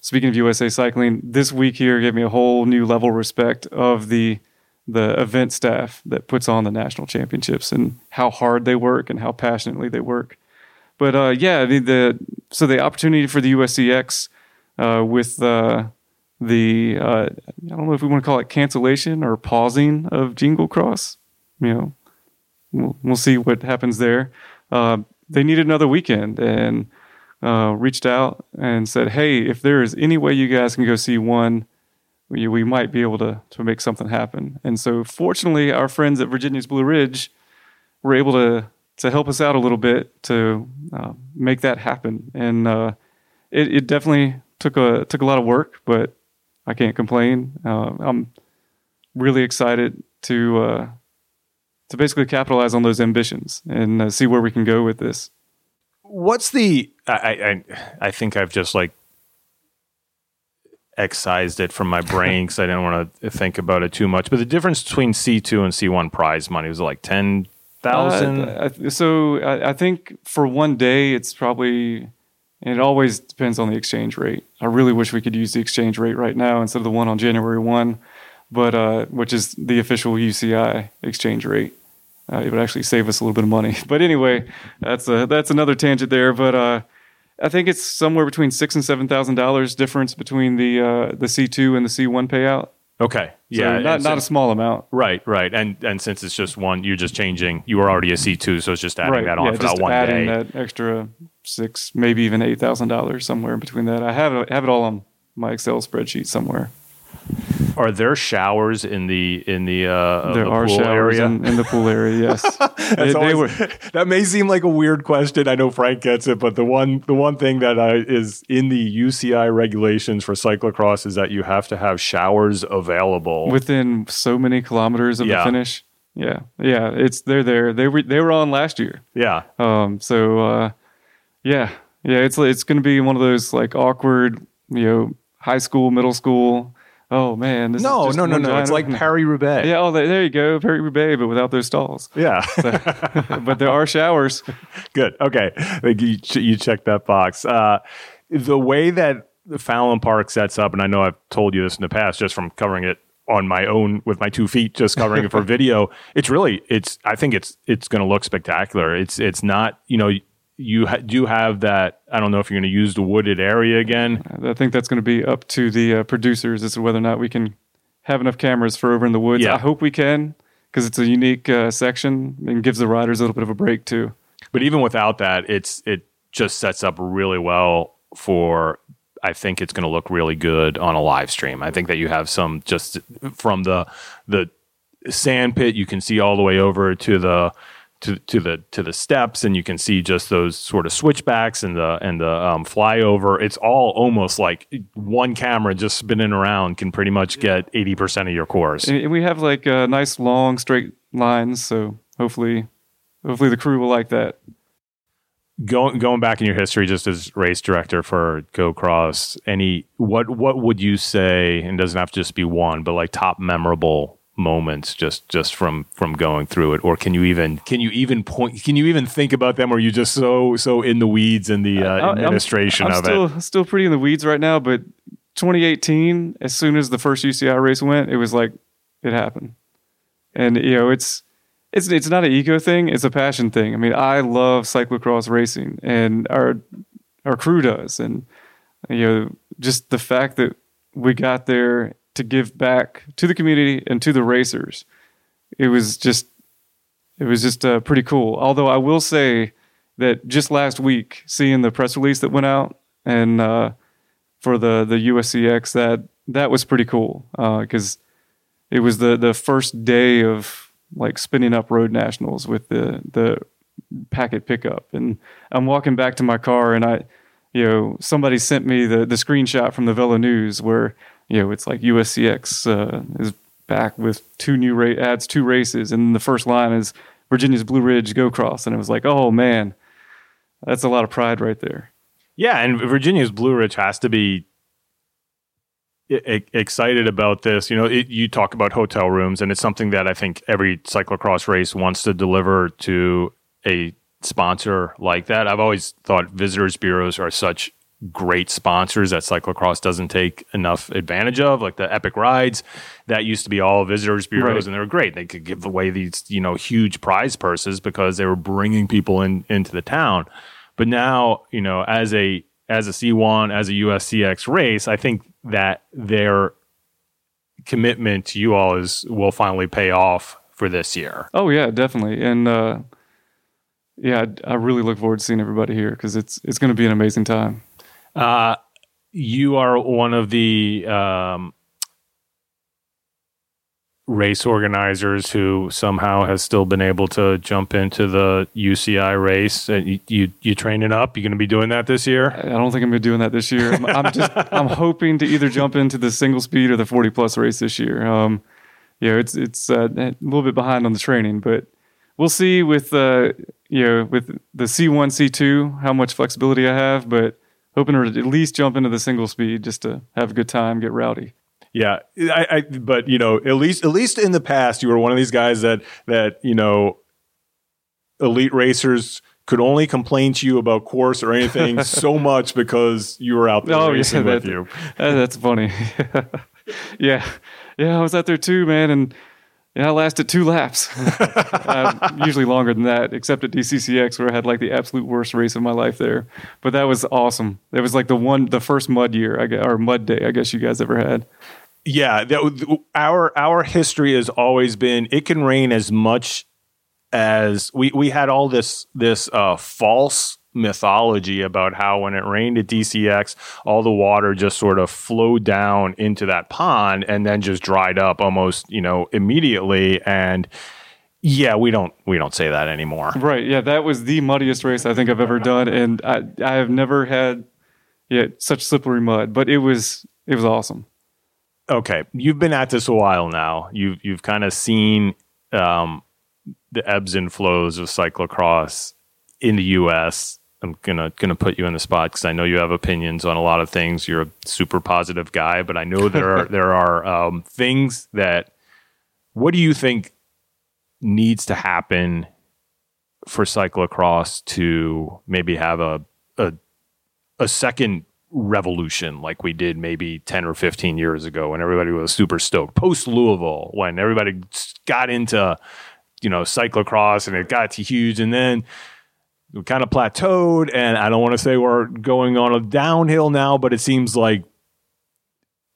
speaking of USA Cycling, this week here gave me a whole new level of respect of the the event staff that puts on the national championships and how hard they work and how passionately they work. But uh, yeah, the, the so the opportunity for the USCX uh, with uh, the uh, I don't know if we want to call it cancellation or pausing of Jingle Cross. You know, we'll, we'll see what happens there. Uh, they needed another weekend and uh, reached out and said, "Hey, if there is any way you guys can go see one, we, we might be able to to make something happen." And so, fortunately, our friends at Virginia's Blue Ridge were able to to help us out a little bit to uh, make that happen. And uh, it, it definitely took a took a lot of work, but I can't complain. Uh, I'm really excited to uh, to basically capitalize on those ambitions and uh, see where we can go with this. what's the I, I I think I've just like excised it from my brain (laughs) because I didn't want to think about it too much. But the difference between C two and C one prize money was like ten thousand. Uh, so I, I think for one day, it's probably. And it always depends on the exchange rate. I really wish we could use the exchange rate right now instead of the one on January one, but uh, which is the official UCI exchange rate. Uh, it would actually save us a little bit of money. (laughs) But anyway, that's a that's another tangent there. But uh, I think it's somewhere between six and seven thousand dollars difference between the uh, the C two and the C one payout. okay, So yeah, not and not a small amount. right, right, and and since it's just one, you're just changing. You were already a C two, so it's just adding that on yeah, for just that one adding day. that extra six, maybe even eight thousand dollars somewhere in between that. I have it, have it all on my Excel spreadsheet somewhere. Are there showers in the in the uh there the are pool showers area? in, in the pool area. (laughs) Yes, they, That's they were. (laughs) that may seem like a weird question. I know Frank gets it, but the one the one thing that uh, is in the UCI regulations for cyclocross is that you have to have showers available. within so many kilometers of Yeah. the finish. Yeah, yeah, it's they're there. They were they were on last year. yeah, Um, so uh, yeah, yeah, it's it's going to be one of those like awkward, you know, high school, middle school. Oh man, this is no, just no, no, no. It's like. Paris Roubaix. Yeah, oh, there you go, Paris Roubaix, but without those stalls. yeah. (laughs) but there are showers. (laughs) Good. Okay. You, you check that box. Uh, the way that the Fallon Park sets up, and I know I've told you this in the past, just from covering it on my own with my two feet, just covering it for (laughs) video. It's really, it's. I think it's it's going to look spectacular. It's it's not. You know, you ha- do have that. I don't know if you're going to use the wooded area again. I think that's going to be up to the uh, producers as to whether or not we can have enough cameras for over in the woods. Yeah. I hope we can because it's a unique uh, section and gives the riders a little bit of a break too. But even without that, it's it just sets up really well for. I think it's going to look really good on a live stream. I think that you have some just from the the sand pit, you can see all the way over to the to, to the to the steps, and you can see just those sort of switchbacks and the and the um, flyover. It's all almost like one camera just spinning around can pretty much get eighty percent of your course. And, and we have like uh, nice long straight lines, so hopefully, hopefully the crew will like that. going going back in your history just as race director for go cross any what what would you say and doesn't have to just be one but like top memorable moments just just from from going through it or can you even can you even point can you even think about them or are you just so so in the weeds in the uh, administration I'm, I'm of still, it Still pretty in the weeds right now, but 2018, as soon as the first UCI race went, it was like it happened. And you know, it's it's it's not an ego thing; it's a passion thing. I mean, I love cyclocross racing, and our our crew does, and you know, just the fact that we got there to give back to the community and to the racers, it was just it was just uh, pretty cool. Although I will say that just last week, seeing the press release that went out and uh, for the the USCX, that that was pretty cool because uh, it was the the first day of like spinning up road nationals with the the packet pickup, and I'm walking back to my car and I. You know, somebody sent me the, the screenshot from the VeloNews where you know it's like USCX uh, is back with two new ra- adds two races, and the first line is Virginia's Blue Ridge Go Cross, and it was like, oh man, that's a lot of pride right there. Yeah, and Virginia's Blue Ridge has to be I- excited about this. You know, it, you talk about hotel rooms, and it's something that I think every cyclocross race wants to deliver to a sponsor like that. I've always thought visitors bureaus are such great sponsors that cyclocross doesn't take enough advantage of, like the Epic Rides. That used to be all visitors bureaus, Right. and they were great. They could give away these, you know, huge prize purses because they were bringing people in into the town. But now, you know, as a as a C1, as a USCX race, I think that their commitment to you all is will finally pay off for this year. Oh yeah, definitely, and uh, yeah, I I really look forward to seeing everybody here because it's it's going to be an amazing time. Uh, you are one of the um, race organizers who somehow has still been able to jump into the UCI race. And you, you, you training up? You going to be doing that this year? I don't think I'm going to be doing that this year. I'm, I'm just (laughs) I'm hoping to either jump into the single speed or the 40 plus race this year. Um, yeah, it's it's uh, a little bit behind on the training, but we'll see with uh, you know with the C1 C2 how much flexibility I have, but hoping to at least jump into the single speed just to have a good time, get rowdy. Yeah, I, I but you know, at least at least in the past, you were one of these guys that that you know, elite racers could only complain to you about course or anything (laughs) so much because you were out there Oh, yeah, racing with that- you. Uh, that's funny. (laughs) yeah, yeah, I was out there too, man, and yeah, I lasted two laps. uh, (laughs) usually longer than that, except at DCCX where I had like the absolute worst race of my life there. But that was awesome. It was like the one, the first mud year, I guess, or mud day, I guess you guys ever had. Yeah, that, our our history has always been it can rain as much as we we had all this this uh, false mythology about how when it rained at DCCX, all the water just sort of flowed down into that pond and then just dried up almost you know immediately. And yeah, we don't we don't say that anymore. Right. Yeah, that was the muddiest race I think I've ever done, and I I have never had yeah such slippery mud, but it was it was awesome. okay, you've been at this a while now. You've you've kind of seen um, the ebbs and flows of cyclocross in the U.S. I'm gonna gonna put you in the spot because I know you have opinions on a lot of things. You're a super positive guy, but I know there are (laughs) there are um, things that. What do you think needs to happen for cyclocross to maybe have a a a second revolution like we did maybe 10 or 15 years ago when everybody was super stoked post Louisville when everybody got into you know cyclocross and it got to huge and then we kind of plateaued and I don't want to say we're going on a downhill now but it seems like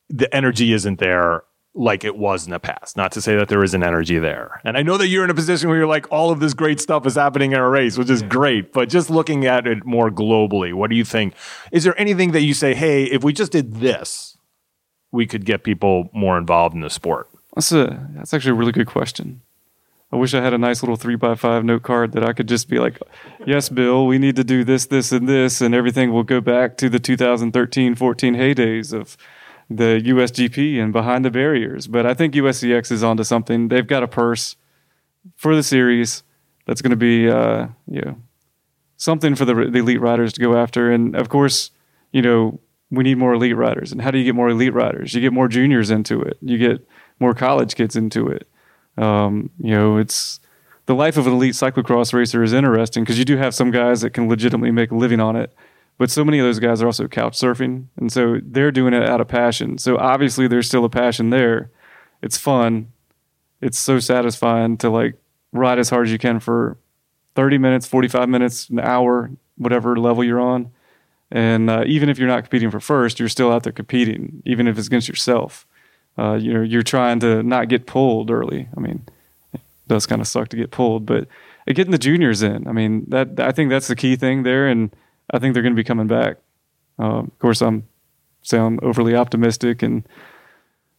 the energy isn't there like it was in the past. Not to say that there isn't energy there. And I know that you're in a position where you're like, all of this great stuff is happening in a race, which is great. But just looking at it more globally, what do you think? Is there anything that you say, hey, if we just did this, we could get people more involved in the sport? That's a that's actually a really good question. I wish I had a nice little three by five note card that I could just be like, "Yes, Bill, we need to do this, this, and this, and everything will go back to the 2013-14 heydays of the USGP and behind the barriers." But I think USCX is onto something. They've got a purse for the series that's going to be, uh, you know, something for the, the elite riders to go after. And of course, you know, we need more elite riders. And how do you get more elite riders? You get more juniors into it. You get more college kids into it. Um, you know, it's the life of an elite cyclocross racer is interesting because you do have some guys that can legitimately make a living on it, but so many of those guys are also couch surfing, and so they're doing it out of passion. So obviously, there's still a passion there. It's fun. It's so satisfying to like ride as hard as you can for 30 minutes, 45 minutes, an hour, whatever level you're on. And uh, even if you're not competing for first, you're still out there competing, even if it's against yourself. Uh, you know, you're trying to not get pulled early. I mean, it does kind of suck to get pulled, but getting the juniors in, I mean, that I think that's the key thing there, and I think they're going to be coming back. Uh, of course, I'm sound overly optimistic, and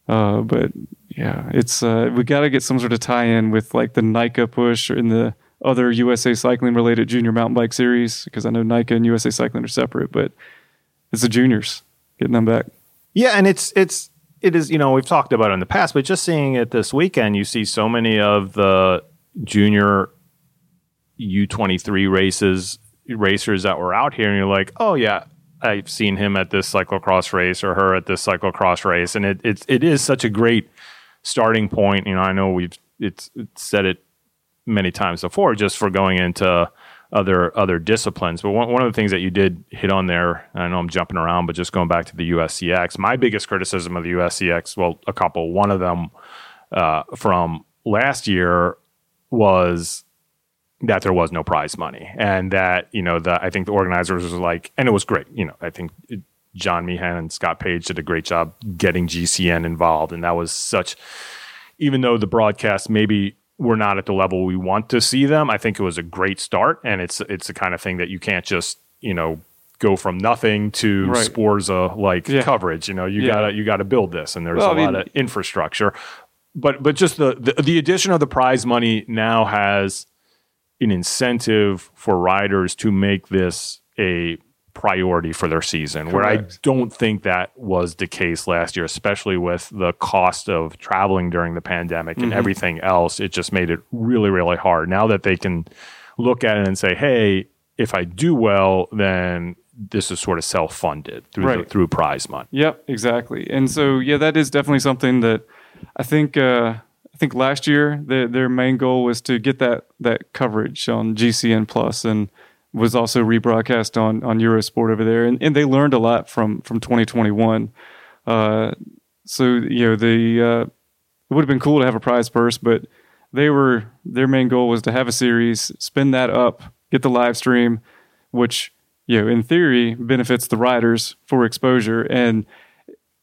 uh, but yeah, it's uh, we got to get some sort of tie-in with like the NICA push or in the other USA Cycling related junior mountain bike series because I know NICA and USA Cycling are separate, but it's the juniors getting them back. Yeah, and it's it's it is you know we've talked about it in the past, but just seeing it this weekend, you see so many of the junior U twenty three races racers that were out here, and you're like, oh yeah, I've seen him at this cyclocross race or her at this cyclocross race, and it it is such a great starting point. You know, I know we've it's, it's said it many times before, just for going into other other disciplines. But one, one of the things that you did hit on there, I know I'm jumping around, but just going back to the USCX, my biggest criticism of the USCX, well, a couple. One of them uh, from last year was that there was no prize money, and that you know the I think the organizers was like, and it was great. You know, I think. It, John Meehan and Scott Page did a great job getting GCN involved, and that was such. Even though the broadcast maybe we're not at the level we want to see them. I think it was a great start, and it's it's the kind of thing that you can't just you know go from nothing to right. Sporza like yeah. coverage. You know, you yeah. gotta you gotta build this, and there's well, a I lot mean, of infrastructure. But but just the, the the addition of the prize money now has an incentive for riders to make this a priority for their season, Correct. where I don't think that was the case last year, especially with the cost of traveling during the pandemic and mm-hmm. everything else. It just made it really, really hard. Now that they can look at it and say, hey, if I do well, then this is sort of self funded through, right. through prize money. Yep, exactly. And so, yeah, that is definitely something that I think. Uh, I think last year the, their main goal was to get that that coverage on GCN Plus, and was also rebroadcast on on Eurosport over there, and, and they learned a lot from from 2021. Uh, so you know the uh, it would have been cool to have a prize purse, but they were their main goal was to have a series, spin that up, get the live stream, which you know in theory benefits the riders for exposure. And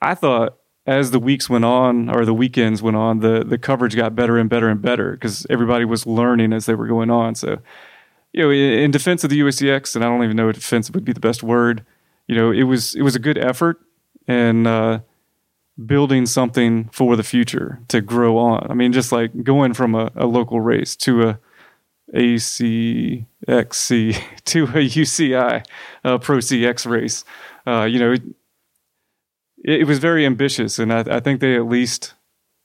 I thought as the weeks went on or the weekends went on, the the coverage got better and better and better because everybody was learning as they were going on. So you know, in defense of the USCX, and I don't even know if defense would be the best word. You know, it was it was a good effort and uh, building something for the future to grow on. I mean, just like going from a, a local race to a ACXC (laughs) to a UCI uh, Pro CX race. Uh, you know, it, it, was very ambitious, and I, I think they at least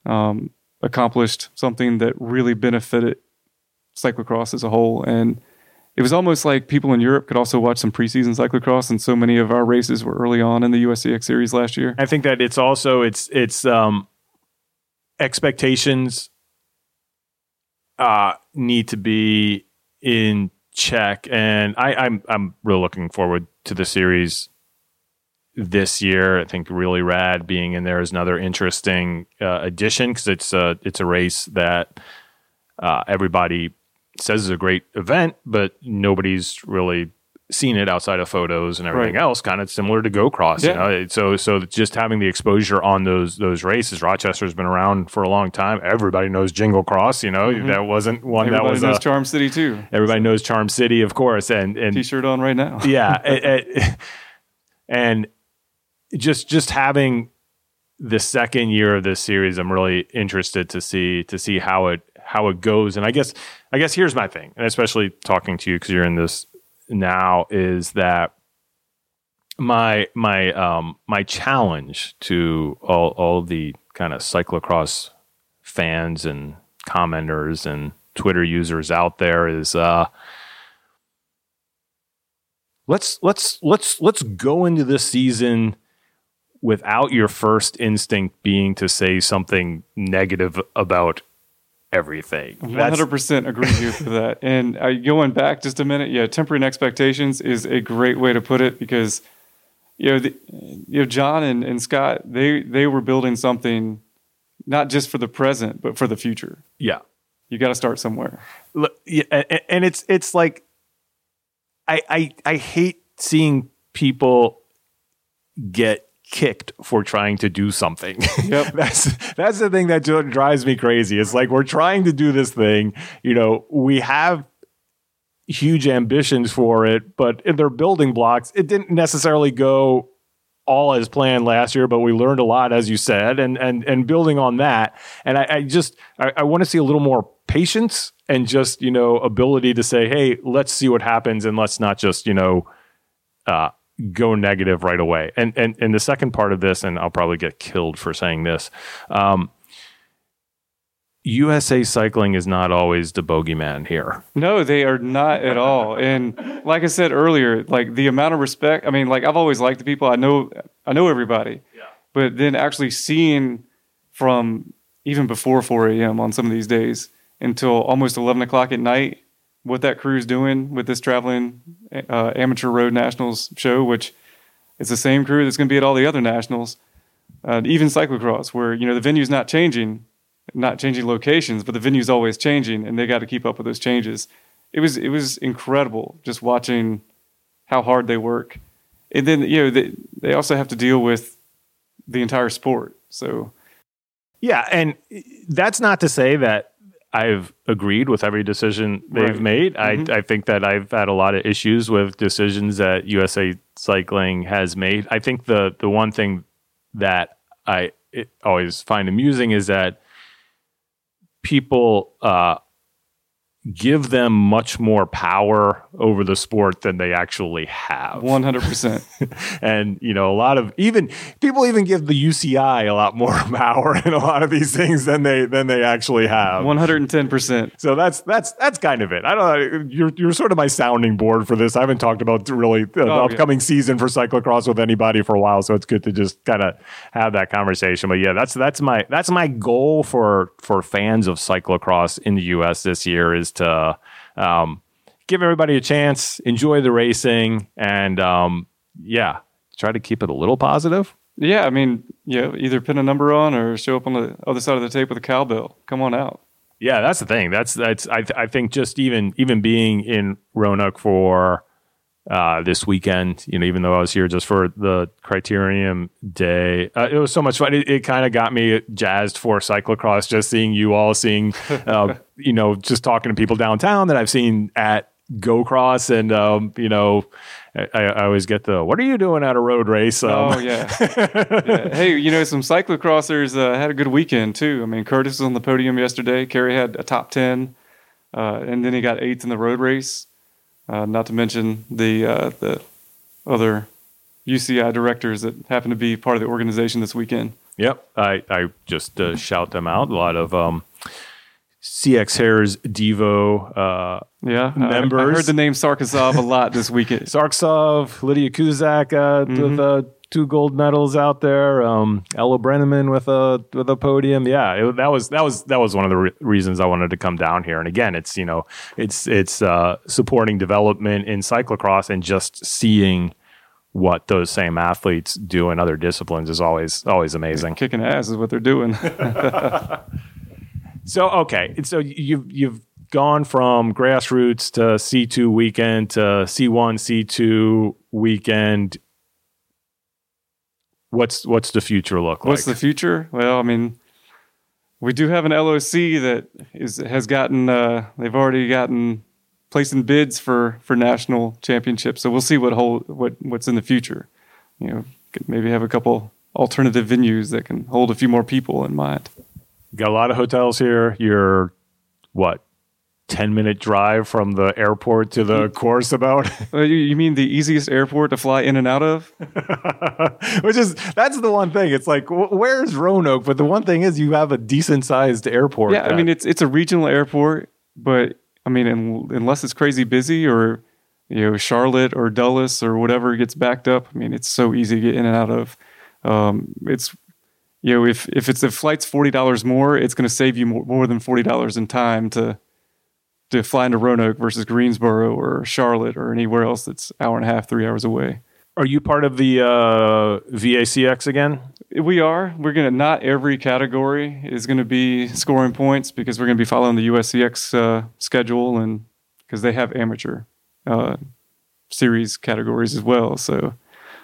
um, accomplished something that really benefited cyclocross as a whole. And it was almost like people in Europe could also watch some preseason cyclocross, and so many of our races were early on in the USCX series last year. I think that it's also it's it's um, expectations uh, need to be in check, and I, I'm I'm really looking forward to the series this year. I think really rad being in there is another interesting uh, addition because it's a it's a race that uh, everybody says is a great event, but nobody's really seen it outside of photos and everything right. else. Kind of similar to Go Cross, yeah. you know. So so just having the exposure on those those races. Rochester's been around for a long time. Everybody knows Jingle Cross. You know mm-hmm. that wasn't one everybody that was knows Charm City too. Everybody so. knows Charm City, of course, and and t-shirt on right now. yeah, (laughs) it, it, and just just having the second year of this series, I'm really interested to see to see how it how it goes. And I guess I guess here's my thing, and especially talking to you because you're in this now, is that my my um my challenge to all all the kind of cyclocross fans and commenters and Twitter users out there is uh let's let's let's let's go into this season without your first instinct being to say something negative about everything. That's- hundred percent agree with you for that. And uh, going back just a minute, yeah, tempering expectations is a great way to put it because you know, the, you know, John and, and Scott, they they were building something not just for the present but for the future. Yeah. You got to start somewhere. Look, yeah, and, and it's it's like I I I hate seeing people get kicked for trying to do something. (laughs) Yep. that's that's the thing that drives me crazy. It's like we're trying to do this thing, you know, we have huge ambitions for it, but in their building blocks, it didn't necessarily go all as planned last year, but we learned a lot, as you said, and and and building on that. And I, I just I, I want to see a little more patience and just you know ability to say, hey, let's see what happens, and let's not just you know uh, go negative right away. And and and the second part of this, and I'll probably get killed for saying this. Um, USA Cycling is not always the bogeyman here. No, they are not at all. And like I said earlier, like the amount of respect. I mean, like I've always liked the people. I know, I know everybody. Yeah. But then actually seeing from even before 4 a.m. on some of these days until almost 11 o'clock at night, what that crew's doing with this traveling uh, amateur road nationals show, which is the same crew that's going to be at all the other nationals, uh, even cyclocross, where you know the venue's not changing, not changing locations, but the venue's always changing, and they got to keep up with those changes. It was it was incredible just watching how hard they work, and then you know they they also have to deal with the entire sport. So Yeah, and that's not to say that I've agreed with every decision they've Right. made. Mhm. I, I think that I've had a lot of issues with decisions that USA Cycling has made. I think the the one thing that I always find amusing is that people uh, give them much more power over the sport than they actually have one hundred percent. (laughs) and you know a lot of even people even give the UCI a lot more (laughs) power in a lot of these things than they than they actually have. One hundred and ten percent. So that's that's that's kind of it. I don't know. You're you're sort of my sounding board for this. I haven't talked about really the Oh, yeah. upcoming season for cyclocross with anybody for a while, so it's good to just kind of have that conversation. But yeah, that's that's my that's my goal for for fans of cyclocross in the U.S. this year is to um, give everybody a chance, enjoy the racing, and um, yeah, try to keep it a little positive. Yeah, I mean, yeah, either pin a number on or show up on the other side of the tape with a cowbell. Come on out. Yeah, that's the thing. That's that's I th- I think just even even being in Roanoke for uh, this weekend, you know, even though I was here just for the Criterium Day, uh, it was so much fun. It, it kind of got me jazzed for cyclocross. Just seeing you all, seeing (laughs) uh, you know, just talking to people downtown that I've seen at Go Cross, and um, you know, I, I always get the "What are you doing at a road race?" Um, Oh yeah. (laughs) Yeah. Hey, you know some cyclocrossers uh, had a good weekend too. I mean, Curtis was on the podium yesterday. Kerry had a top ten, uh, and then he got eighth in the road race. Uh, not to mention the uh, the other UCI directors that happen to be part of the organization this weekend. Yep, I I just uh, shout them out. A lot of um, CX Hairs Devo, uh, Yeah, I- I, Members. heard the name Sarkisov a lot this weekend. (laughs) Sarkisov, Lydia Kuzak uh, with uh, two gold medals out there. Um, Ella Brenneman with a with a podium. Yeah, it, that was that was that was one of the re- reasons I wanted to come down here. And again, it's you know it's it's uh, supporting development in cyclocross and just seeing what those same athletes do in other disciplines is always always amazing. Kicking ass is what they're doing. (laughs) So okay, so you've you've gone from grassroots to C two weekend to C one C two weekend. What's what's the future look like? What's the future? Well, I mean, we do have an LOC that is has gotten. Uh, they've already gotten placing bids for for national championships. So we'll see what hold what what's in the future. You know, could maybe have a couple alternative venues that can hold a few more people in mind. Got a lot of hotels here. You're what ten minute drive from the airport to the (laughs) course about, Uh, you, you mean the easiest airport to fly in and out of? (laughs) which is that's the one thing. It's like wh- where's Roanoke? But the one thing is you have a decent sized airport. Yeah, I mean it's it's a regional airport, but I mean un unless it's crazy busy or you know Charlotte or Dulles or whatever gets backed up, I mean it's so easy to get in and out of. Um, it's you know, if if it's the flight's forty dollars more, it's going to save you more, more than forty dollars in time to to fly into Roanoke versus Greensboro or Charlotte or anywhere else that's hour and a half, three hours away. Are you part of the uh, VACX again? We are. We're gonna. Not every category is going to be scoring points because we're going to be following the USCX uh, schedule and because they have amateur uh, series categories as well. So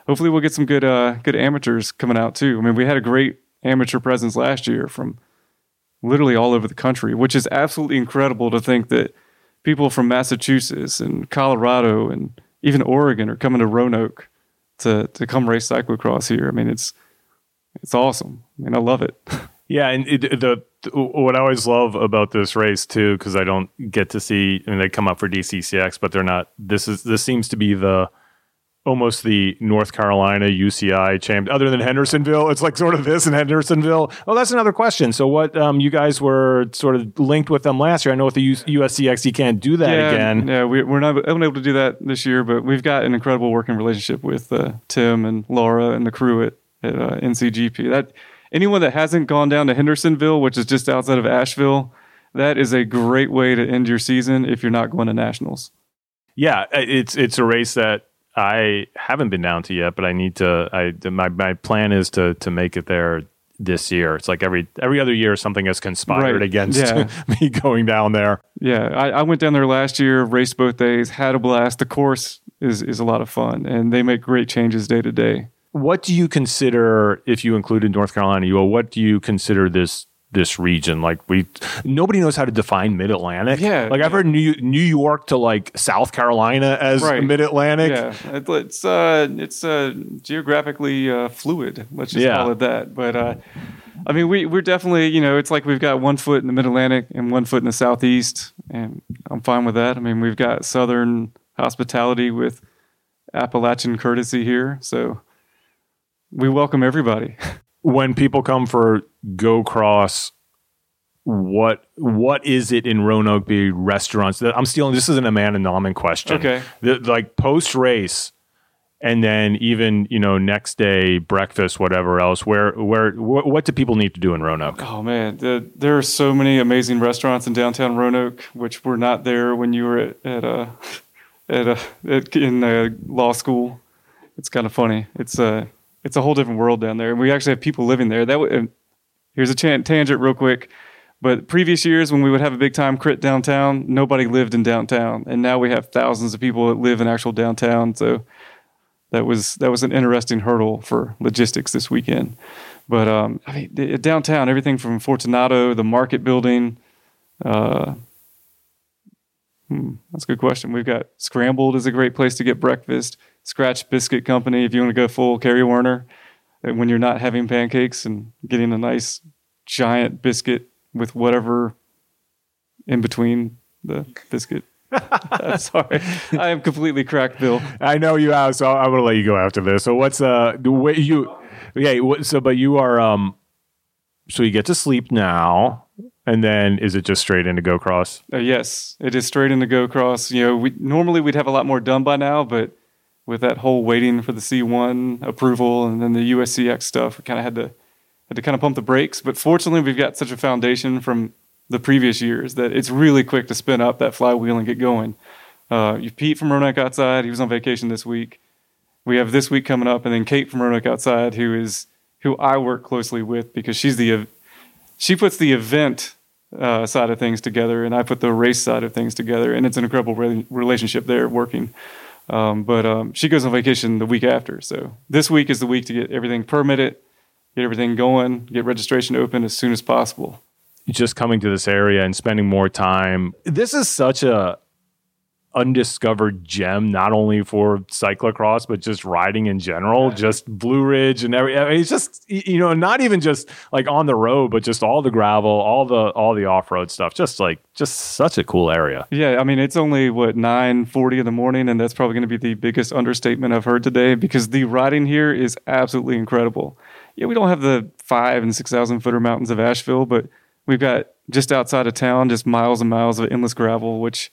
hopefully we'll get some good uh, good amateurs coming out too. I mean, we had a great amateur presence last year from literally all over the country, which is absolutely incredible to think that people from Massachusetts and Colorado and even Oregon are coming to Roanoke to to come race cyclocross here. I mean, it's it's awesome. I mean, I love it. (laughs) Yeah, and it, the what I always love about this race too, because I don't get to see. I mean, they come up for DCCX, but they're not. This is this seems to be the almost the North Carolina UCI champ. Other than Hendersonville, it's like sort of this and Hendersonville. Oh, that's another question. So, what um, you guys were sort of linked with them last year? I know with the U- USCX, you can't do that yeah, again. Yeah, we, we're not able to do that this year, but we've got an incredible working relationship with uh, Tim and Laura and the crew at, at uh, NCGP. That anyone that hasn't gone down to Hendersonville, which is just outside of Asheville, that is a great way to end your season if you're not going to nationals. Yeah, it's it's a race that I haven't been down to yet, but I need to. I my my plan is to to make it there this year. It's like every every other year something has conspired Right. against Yeah. (laughs) me going down there. Yeah, I, I went down there last year, raced both days, had a blast. The course is is a lot of fun, and they make great changes day to day. What do you consider if you included North Carolina? You what do you consider this this region? Like we nobody knows how to define Mid Atlantic. Yeah, like I've heard New New York to like South Carolina as Right. Mid Atlantic. Yeah, it's uh, it's uh, geographically uh, fluid. Let's just Yeah. call it that. But uh, I mean, we we're definitely you know it's like we've got one foot in the Mid Atlantic and one foot in the Southeast, and I'm fine with that. I mean, we've got Southern hospitality with Appalachian courtesy here, so we welcome everybody. (laughs) When people come for Go Cross, what what is it in Roanoke Be restaurants? That I'm stealing. This isn't Amanda Nauman question. Okay. The, like post race, and then even you know next day breakfast, whatever else. Where where what, what do people need to do in Roanoke? Oh man, the, there are so many amazing restaurants in downtown Roanoke, which were not there when you were at at uh, at, a, at in uh, law school. It's kind of funny. It's a it's a whole different world down there, and we actually have people living there. That w- here's a tangent real quick. But previous years, when we would have a big time crit downtown, nobody lived in downtown, and now we have thousands of people that live in actual downtown. So that was that was an interesting hurdle for logistics this weekend. But um, I mean, downtown, everything from Fortunato, the market building. Uh, hmm, that's a good question. We've got Scrambled is a great place to get breakfast. Scratch Biscuit Company, if you want to go full Kerry Werner, uh, when you're not having pancakes and getting a nice giant biscuit with whatever in between the biscuit. (laughs) I'm sorry, I am completely cracked, Bill. I know you have, so I'm gonna let you go after this. So what's uh the way you? Yeah. What, so but you are um. So you get to sleep now, and then is it just straight into Go Cross? Uh, yes, it is straight into Go Cross. You know, we normally we'd have a lot more done by now, but with that whole waiting for the C1 approval and then the USCX stuff, we kind of had to had to kind of pump the brakes. But fortunately, we've got such a foundation from the previous years that it's really quick to spin up that flywheel and get going. Uh, you Pete from Roanoke Outside, he was on vacation this week. We have this week coming up, and then Kate from Roanoke Outside, who is who I work closely with because she's the she puts the event uh, side of things together, and I put the race side of things together, and it's an incredible re- relationship there working. Um, but um, she goes on vacation the week after, so this week is the week to get everything permitted, get everything going, get registration open as soon as possible. just coming to this area and spending more time. This is such a undiscovered gem, not only for cyclocross but just riding in general. Just Blue Ridge and every. I mean, it's just you know not even just like on the road, but just all the gravel, all the all the off road stuff. Just like just such a cool area. Yeah, I mean it's only what nine forty in the morning, and that's probably going to be the biggest understatement I've heard today because the riding here is absolutely incredible. Yeah, we don't have the five and six thousand footer mountains of Asheville, but we've got just outside of town, just miles and miles of endless gravel, which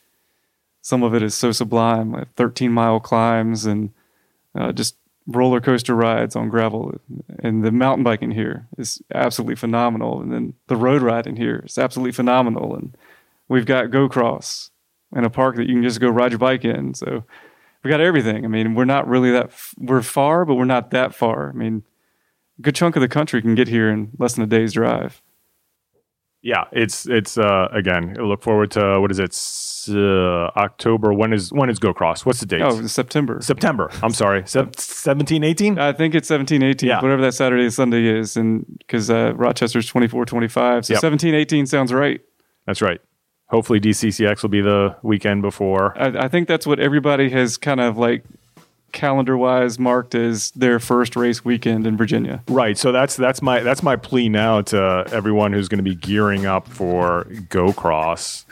some of it is so sublime, like thirteen mile climbs and uh, just roller coaster rides on gravel, and the mountain biking here is absolutely phenomenal. And then the road riding here is absolutely phenomenal. And we've got Go Cross and a park that you can just go ride your bike in. So we've got everything. I mean, we're not really that f- we're far, but we're not that far. I mean, a good chunk of the country can get here in less than a day's drive. Yeah, it's it's uh again. Look forward to what is it? Uh, October. When is when is Go Cross? What's the date? Oh, September. September. I'm sorry. Se- 17, 18? I think it's 17, 18, Yeah. whatever that Saturday and Sunday is. And because uh, Rochester's 24, 25. So Yep. 17, 18 sounds right. That's right. Hopefully DCCX will be the weekend before. I, I think that's what everybody has kind of like calendar wise marked as their first race weekend in Virginia. Right. So that's that's my that's my plea now to everyone who's going to be gearing up for Go Cross.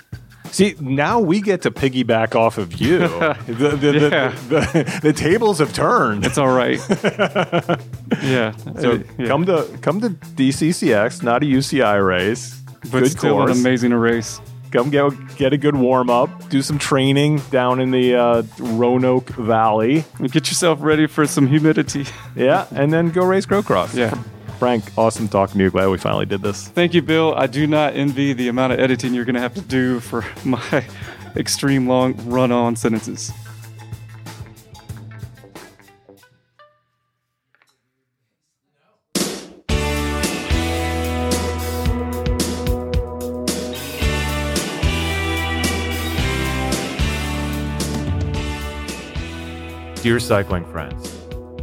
See, now we get to piggyback off of you. (laughs) the, the, Yeah. the, the, tables have turned. It's all right. (laughs) yeah. So Uh, yeah. come to come to DCCX, not a UCI race. but good still course. an amazing race. Come get get a good warm up. Do some training down in the uh, Roanoke Valley. And get yourself ready for some humidity. Yeah, and then go race Cross. Yeah. Frank, awesome talking to you. Glad we finally did this. Thank you, Bill. I do not envy the amount of editing you're going to have to do for (laughs) my extreme long run on sentences. Dear cycling friends,